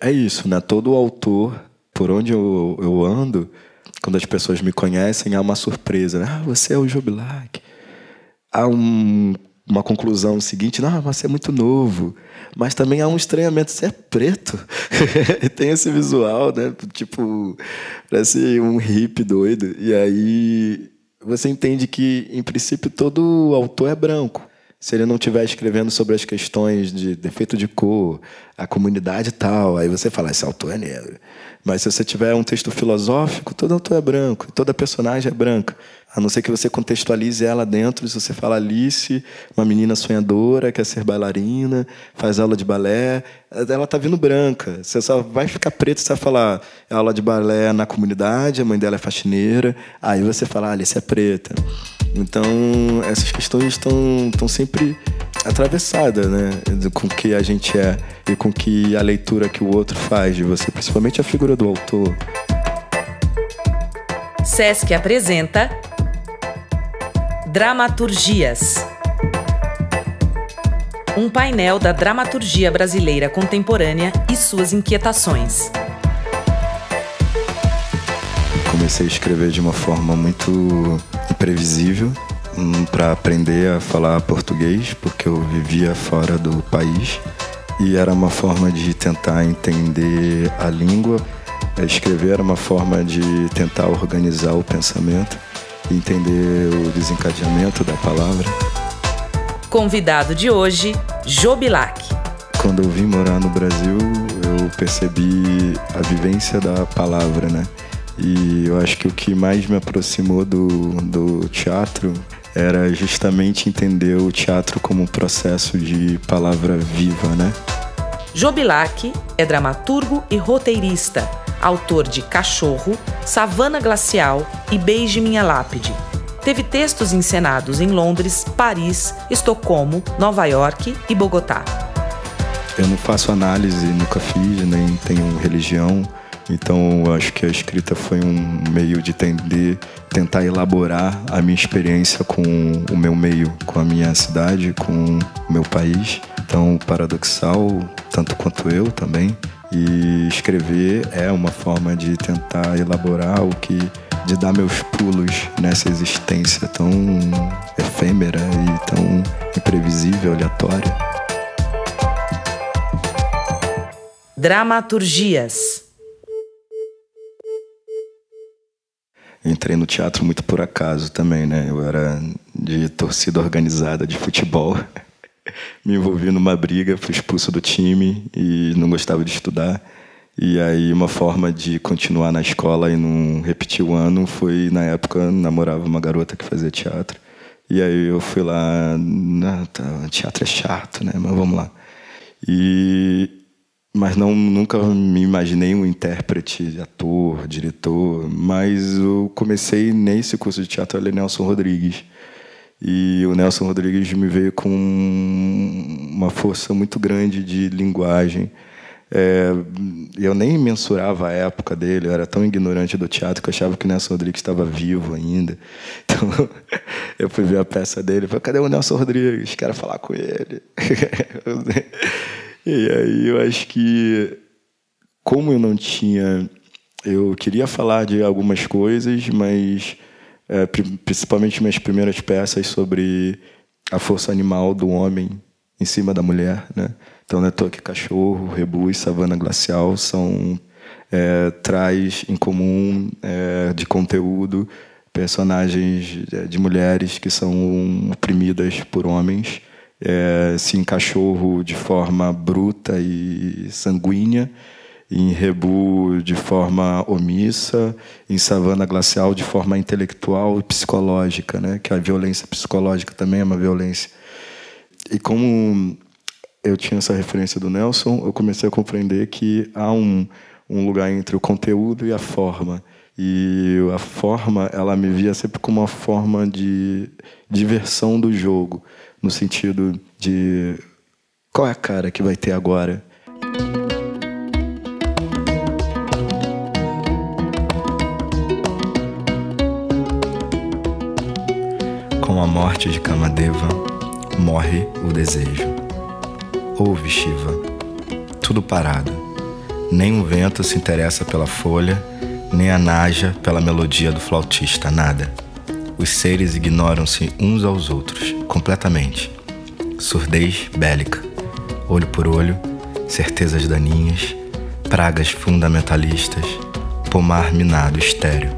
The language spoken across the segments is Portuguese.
É isso, né? Todo autor, por onde eu, eu ando, quando as pessoas me conhecem, há uma surpresa. Né? Ah, você é o Jobilac. Há um, uma conclusão seguinte, não, você é muito novo. Mas também há um estranhamento, você é preto. Tem esse visual, né? Tipo, parece um hippie doido. E aí você entende que, em princípio, todo autor é branco se ele não estiver escrevendo sobre as questões de defeito de cor, a comunidade tal, aí você fala, esse autor é negro. Mas se você tiver um texto filosófico, todo autor é branco, toda personagem é branca. A não ser que você contextualize ela dentro, se você fala Alice, uma menina sonhadora, quer ser bailarina, faz aula de balé, ela está vindo branca. Você só vai ficar preto você falar aula de balé na comunidade, a mãe dela é faxineira, aí você fala, ah, Alice é preta. Então, essas questões estão, estão sempre atravessadas né, com o que a gente é e com que a leitura que o outro faz de você, principalmente a figura do autor. Sesc apresenta Dramaturgias. Um painel da dramaturgia brasileira contemporânea e suas inquietações. Comecei a escrever de uma forma muito imprevisível hum, para aprender a falar português, porque eu vivia fora do país e era uma forma de tentar entender a língua. Escrever era uma forma de tentar organizar o pensamento entender o desencadeamento da palavra. Convidado de hoje, Jobilac. Quando eu vim morar no Brasil, eu percebi a vivência da palavra, né? E eu acho que o que mais me aproximou do, do teatro era justamente entender o teatro como um processo de palavra viva, né? Jobilac é dramaturgo e roteirista autor de Cachorro, Savana Glacial e Beije Minha Lápide. Teve textos encenados em Londres, Paris, Estocolmo, Nova York e Bogotá. Eu não faço análise, nunca fiz, nem tenho religião. Então, acho que a escrita foi um meio de entender, tentar elaborar a minha experiência com o meu meio, com a minha cidade, com o meu país. Então, paradoxal, tanto quanto eu também. E escrever é uma forma de tentar elaborar o que de dar meus pulos nessa existência tão efêmera e tão imprevisível, aleatória. Dramaturgias. Entrei no teatro muito por acaso também, né? Eu era de torcida organizada de futebol. me envolvi numa briga, fui expulso do time e não gostava de estudar. E aí uma forma de continuar na escola e não repetir o ano foi, na época, namorava uma garota que fazia teatro. E aí eu fui lá, tá, teatro é chato, né? Mas vamos lá. E mas não nunca me imaginei um intérprete, ator, diretor, mas eu comecei nesse curso de teatro ali Nelson Rodrigues. E o Nelson Rodrigues me veio com uma força muito grande de linguagem. É, eu nem mensurava a época dele, eu era tão ignorante do teatro que eu achava que o Nelson Rodrigues estava vivo ainda. Então, eu fui ver a peça dele e falei: cadê o Nelson Rodrigues? Quero falar com ele. e aí eu acho que, como eu não tinha. Eu queria falar de algumas coisas, mas é, principalmente minhas primeiras peças sobre a força animal do homem em cima da mulher, né? Então, né, Toque Cachorro, Rebu e Savana Glacial são é, traz em comum é, de conteúdo personagens é, de mulheres que são oprimidas por homens, é, se em cachorro de forma bruta e sanguínea, em Rebu de forma omissa, em Savana Glacial de forma intelectual e psicológica, né? que a violência psicológica também é uma violência. E como eu tinha essa referência do Nelson, eu comecei a compreender que há um, um lugar entre o conteúdo e a forma. E a forma, ela me via sempre como uma forma de diversão do jogo, no sentido de qual é a cara que vai ter agora? Morte de Kamadeva, morre o desejo. Ouve, Shiva, tudo parado. Nem o vento se interessa pela folha, nem a naja pela melodia do flautista, nada. Os seres ignoram-se uns aos outros, completamente. Surdez bélica, olho por olho, certezas daninhas, pragas fundamentalistas, pomar minado estéreo.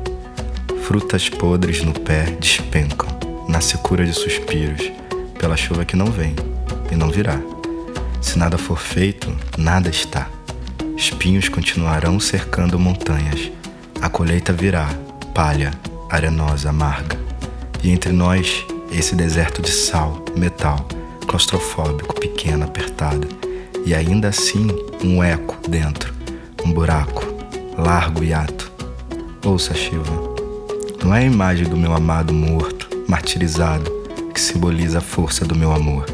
Frutas podres no pé despencam, na secura de suspiros, pela chuva que não vem e não virá. Se nada for feito, nada está. Espinhos continuarão cercando montanhas. A colheita virá, palha, arenosa, amarga. E entre nós, esse deserto de sal, metal, claustrofóbico, pequeno, apertado. E ainda assim, um eco dentro, um buraco, largo e ato. Ouça, Shiva. Não é a imagem do meu amado morto, martirizado, que simboliza a força do meu amor.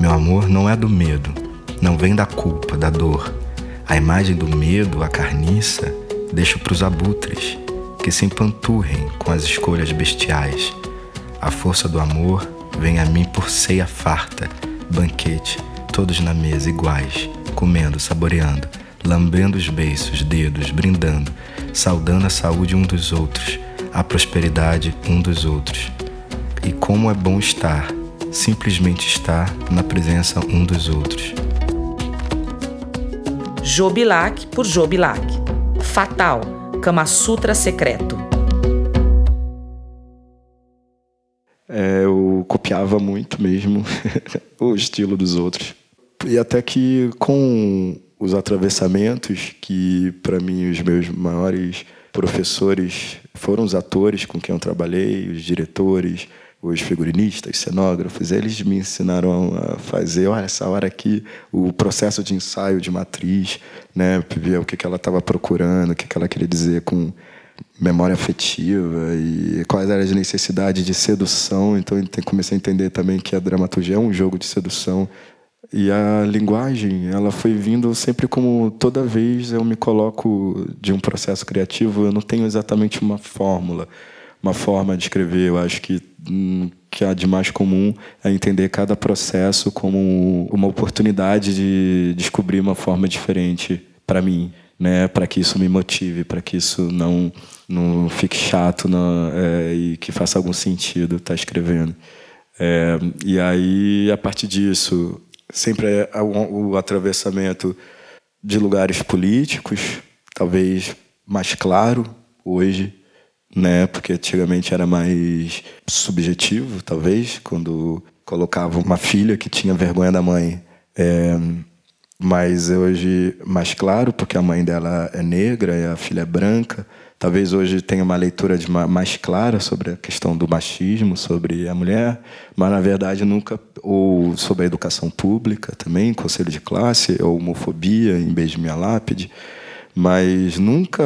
Meu amor não é do medo, não vem da culpa, da dor. A imagem do medo, a carniça, deixo para os abutres, que se empanturrem com as escolhas bestiais. A força do amor vem a mim por ceia farta, banquete, todos na mesa iguais, comendo, saboreando, lambendo os beiços, dedos, brindando, saudando a saúde um dos outros, a prosperidade um dos outros. E como é bom estar, simplesmente estar na presença um dos outros. Jobilac por Jobilac. Fatal, Kama Sutra secreto. É, eu copiava muito mesmo o estilo dos outros. E até que com os atravessamentos, que para mim os meus maiores professores foram os atores com quem eu trabalhei, os diretores, os figurinistas, cenógrafos, eles me ensinaram a fazer, olha, essa hora aqui, o processo de ensaio de matriz, né, ver o que, ela estava procurando, o que, ela queria dizer com memória afetiva e quais eram as necessidades de sedução. Então, comecei a entender também que a dramaturgia é um jogo de sedução. E a linguagem, ela foi vindo sempre como toda vez eu me coloco de um processo criativo, eu não tenho exatamente uma fórmula uma forma de escrever. Eu acho que que há de mais comum é entender cada processo como uma oportunidade de descobrir uma forma diferente para mim, né? Para que isso me motive, para que isso não não fique chato não, é, e que faça algum sentido estar tá escrevendo. É, e aí, a partir disso, sempre é o, o atravessamento de lugares políticos, talvez mais claro hoje, né? Porque antigamente era mais subjetivo, talvez, quando colocava uma filha que tinha vergonha da mãe. É, mas hoje mais claro, porque a mãe dela é negra e a filha é branca. Talvez hoje tenha uma leitura de mais clara sobre a questão do machismo, sobre a mulher, mas na verdade nunca ou sobre a educação pública também, conselho de classe, ou homofobia em Beijo Minha Lápide mas nunca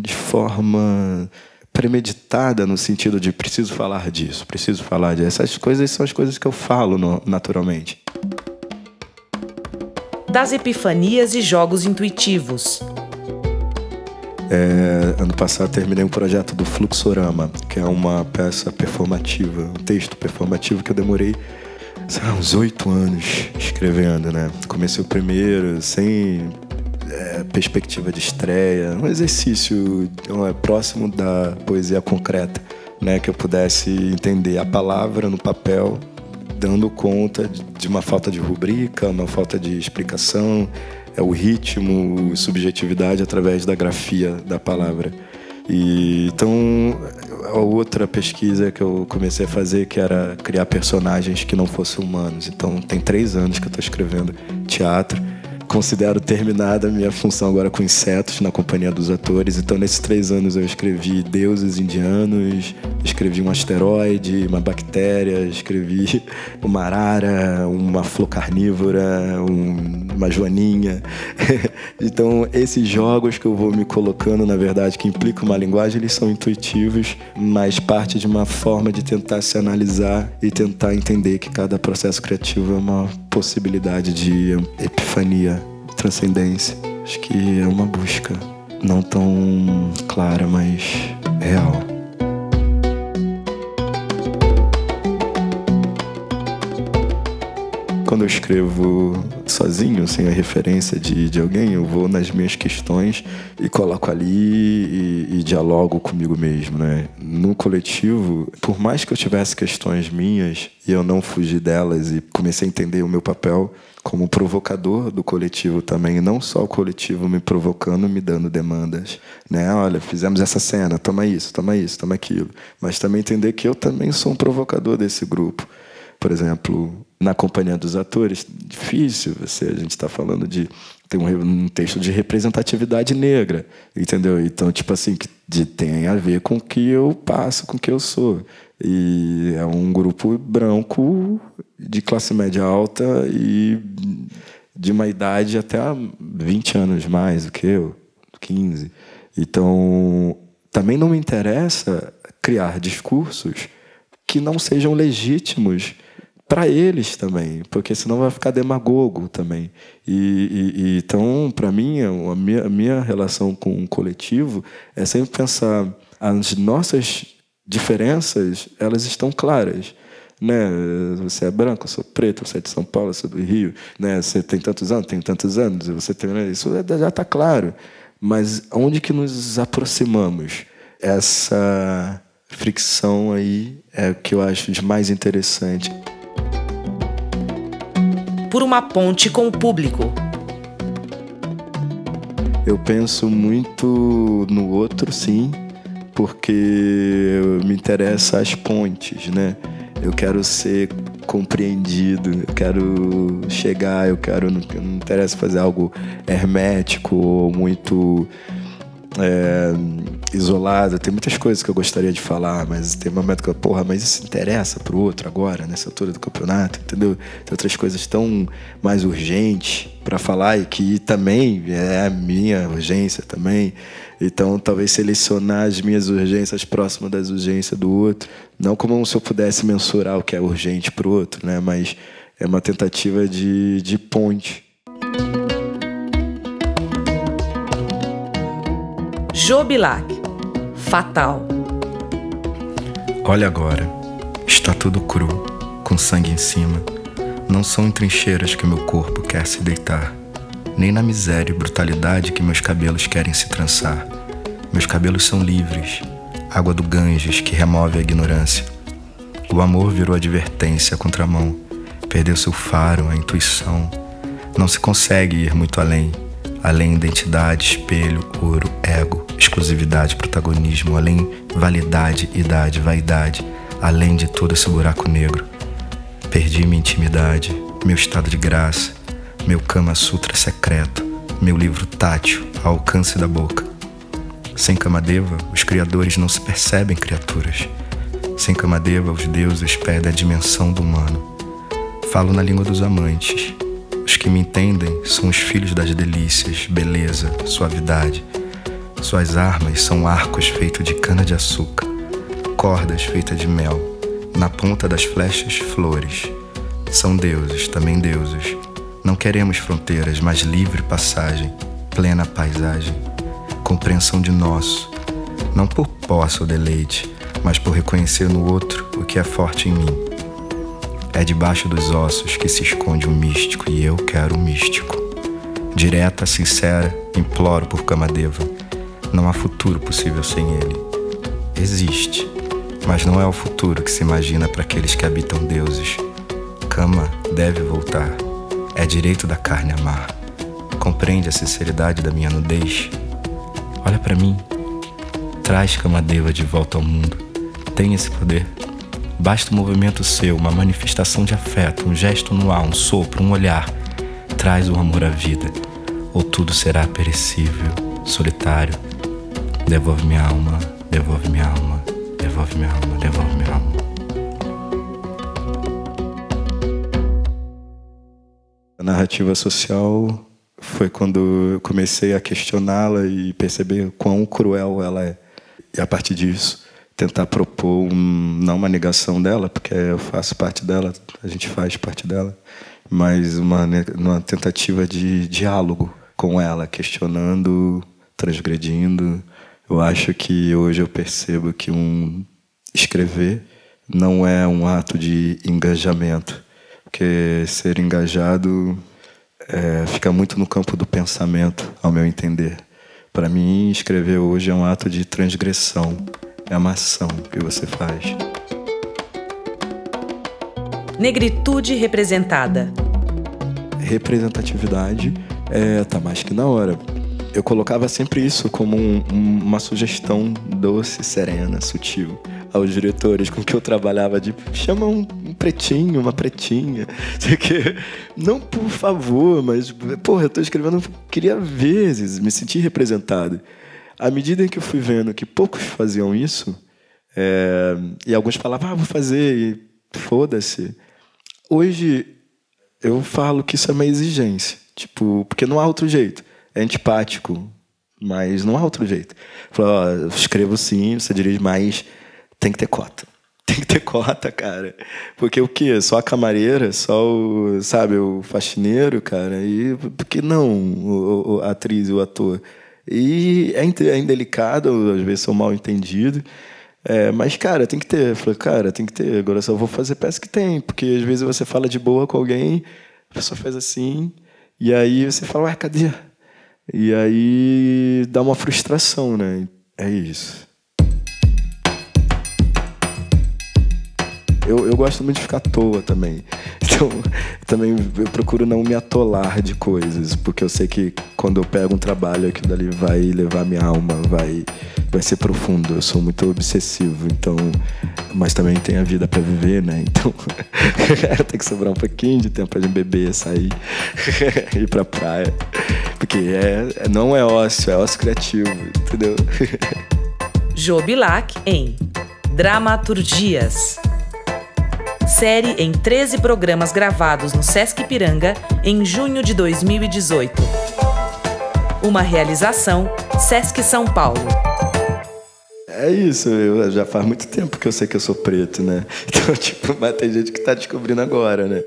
de forma premeditada no sentido de preciso falar disso, preciso falar disso. Essas coisas são as coisas que eu falo no, naturalmente. Das epifanias e jogos intuitivos. É, ano passado terminei um projeto do Fluxorama, que é uma peça performativa, um texto performativo que eu demorei sei lá, uns oito anos escrevendo, né? Comecei o primeiro sem é, perspectiva de estreia, um exercício é, próximo da poesia concreta, né, que eu pudesse entender a palavra no papel, dando conta de uma falta de rubrica, uma falta de explicação, é o ritmo, subjetividade através da grafia da palavra. E então a outra pesquisa que eu comecei a fazer que era criar personagens que não fossem humanos. Então tem três anos que eu estou escrevendo teatro considero terminada a minha função agora com insetos na companhia dos atores. Então, nesses três anos, eu escrevi deuses indianos, escrevi um asteroide, uma bactéria, escrevi uma arara, uma flor carnívora, um, uma joaninha. então, esses jogos que eu vou me colocando, na verdade, que implicam uma linguagem, eles são intuitivos, mas parte de uma forma de tentar se analisar e tentar entender que cada processo criativo é uma possibilidade de epifania transcendência. Acho que é uma busca não tão clara, mas real. Quando eu escrevo sozinho, sem a referência de, de alguém, eu vou nas minhas questões e coloco ali e, e dialogo comigo mesmo, né? No coletivo, por mais que eu tivesse questões minhas e eu não fugi delas e comecei a entender o meu papel como provocador do coletivo também, não só o coletivo me provocando, me dando demandas, né? Olha, fizemos essa cena, toma isso, toma isso, toma aquilo, mas também entender que eu também sou um provocador desse grupo. Por exemplo, na companhia dos atores, difícil você, a gente está falando de tem um, um, texto de representatividade negra, entendeu? Então, tipo assim, que de, tem a ver com o que eu passo, com o que eu sou. E é um grupo branco de classe média alta e de uma idade até 20 anos mais do que eu, 15. Então, também não me interessa criar discursos que não sejam legítimos para eles também, porque senão vai ficar demagogo também. E, e, e então, para mim, a minha, a minha relação com o coletivo é sempre pensar as nossas diferenças, elas estão claras. Né? Você é branco, eu sou preto, você é de São Paulo, eu sou do Rio, né? Você tem tantos anos, tem tantos anos, você tem né? isso já está claro. Mas onde que nos aproximamos? Essa fricção aí é o que eu acho de mais interessante por uma ponte com o público. Eu penso muito no outro, sim, porque me interessa as pontes, né? Eu quero ser compreendido, eu quero chegar, eu quero não, não interessa fazer algo hermético ou muito é, isolado. Tem muitas coisas que eu gostaria de falar, mas tem um momento que eu, porra, mas isso interessa pro outro agora, nessa altura do campeonato, entendeu? Tem outras coisas tão mais urgentes para falar e que também é a minha urgência também. Então, talvez selecionar as minhas urgências próximas das urgências do outro, não como se eu pudesse mensurar o que é urgente pro outro, né? Mas é uma tentativa de, de ponte. Jobilac. Fatal. Olha agora, está tudo cru, com sangue em cima. Não são em trincheiras que meu corpo quer se deitar, nem na miséria e brutalidade que meus cabelos querem se trançar. Meus cabelos são livres, água do Ganges que remove a ignorância. O amor virou advertência contra a mão, perdeu seu faro, a intuição. Não se consegue ir muito além, além identidade, espelho, ouro, ego, exclusividade, protagonismo, além validade, idade, vaidade, além de todo esse buraco negro. Perdi minha intimidade, meu estado de graça, meu Kama Sutra secreto, meu livro tátil ao alcance da boca. Sem Kamadeva, os criadores não se percebem criaturas. Sem Kamadeva, os deuses perdem a dimensão do humano. Falo na língua dos amantes, os que me entendem são os filhos das delícias, beleza, suavidade. Suas armas são arcos feitos de cana-de-açúcar, cordas feitas de mel, na ponta das flechas, flores. São deuses, também deuses. Não queremos fronteiras, mas livre passagem, plena paisagem, compreensão de nosso, não por posse ou deleite, mas por reconhecer no outro o que é forte em mim é debaixo dos ossos que se esconde o um místico e eu quero o um místico. Direta, sincera, imploro por Kamadeva. Não há futuro possível sem ele. Existe, mas não é o futuro que se imagina para aqueles que habitam deuses. Kama deve voltar. É direito da carne amar. Compreende a sinceridade da minha nudez? Olha para mim. Traz Kamadeva de volta ao mundo. Tem esse poder. Basta um movimento seu, uma manifestação de afeto, um gesto no ar, um sopro, um olhar. Traz o amor à vida, ou tudo será perecível, solitário. Devolve minha alma, devolve minha alma, devolve minha alma, devolve minha alma. A narrativa social foi quando eu comecei a questioná-la e perceber quão cruel ela é. E a partir disso, tentar propor um, não uma negação dela, porque eu faço parte dela, a gente faz parte dela, mas uma, uma tentativa de diálogo com ela, questionando, transgredindo. Eu acho que hoje eu percebo que um escrever não é um ato de engajamento, Porque ser engajado é, fica muito no campo do pensamento, ao meu entender. Para mim, escrever hoje é um ato de transgressão, é uma ação que você faz. Negritude representada. Representatividade é, tá mais que na hora. Eu colocava sempre isso como um, um, uma sugestão doce, serena, sutil aos diretores com que eu trabalhava de chama um, pretinho, uma pretinha, sei que não por favor, mas porra, eu tô escrevendo, queria vezes me sentir representado. À medida em que eu fui vendo que poucos faziam isso, é, e alguns falavam, ah, vou fazer, e foda-se. Hoje eu falo que isso é uma exigência, tipo, porque não há outro jeito. É antipático, mas não há outro jeito. Falo, ó, escrevo sim, você dirige mais tem que ter cota. Tem que ter cota, cara. Porque o quê? Só a camareira, só o, sabe, o faxineiro, cara. E por que não o, o, a atriz e o ator? E é, é indelicado, às vezes sou mal entendido. É, mas, cara, tem que ter. Eu falei, cara, tem que ter. Agora só vou fazer peça que tem. Porque às vezes você fala de boa com alguém, a pessoa faz assim, e aí você fala, ué, cadê? E aí dá uma frustração, né? É isso. Eu, eu gosto muito de ficar à toa também. Então, também eu procuro não me atolar de coisas, porque eu sei que quando eu pego um trabalho, aquilo dali vai levar minha alma, vai, vai ser profundo. Eu sou muito obsessivo, então. Mas também tem a vida para viver, né? Então, tem que sobrar um pouquinho de tempo pra gente beber, sair, ir pra praia. Porque é, não é ócio, é ócio criativo, entendeu? Jobilac em Dramaturgias série em 13 programas gravados no Sesc Piranga em junho de 2018. Uma realização Sesc São Paulo. É isso, eu, já faz muito tempo que eu sei que eu sou preto, né? Então, tipo, mas tem gente que tá descobrindo agora, né?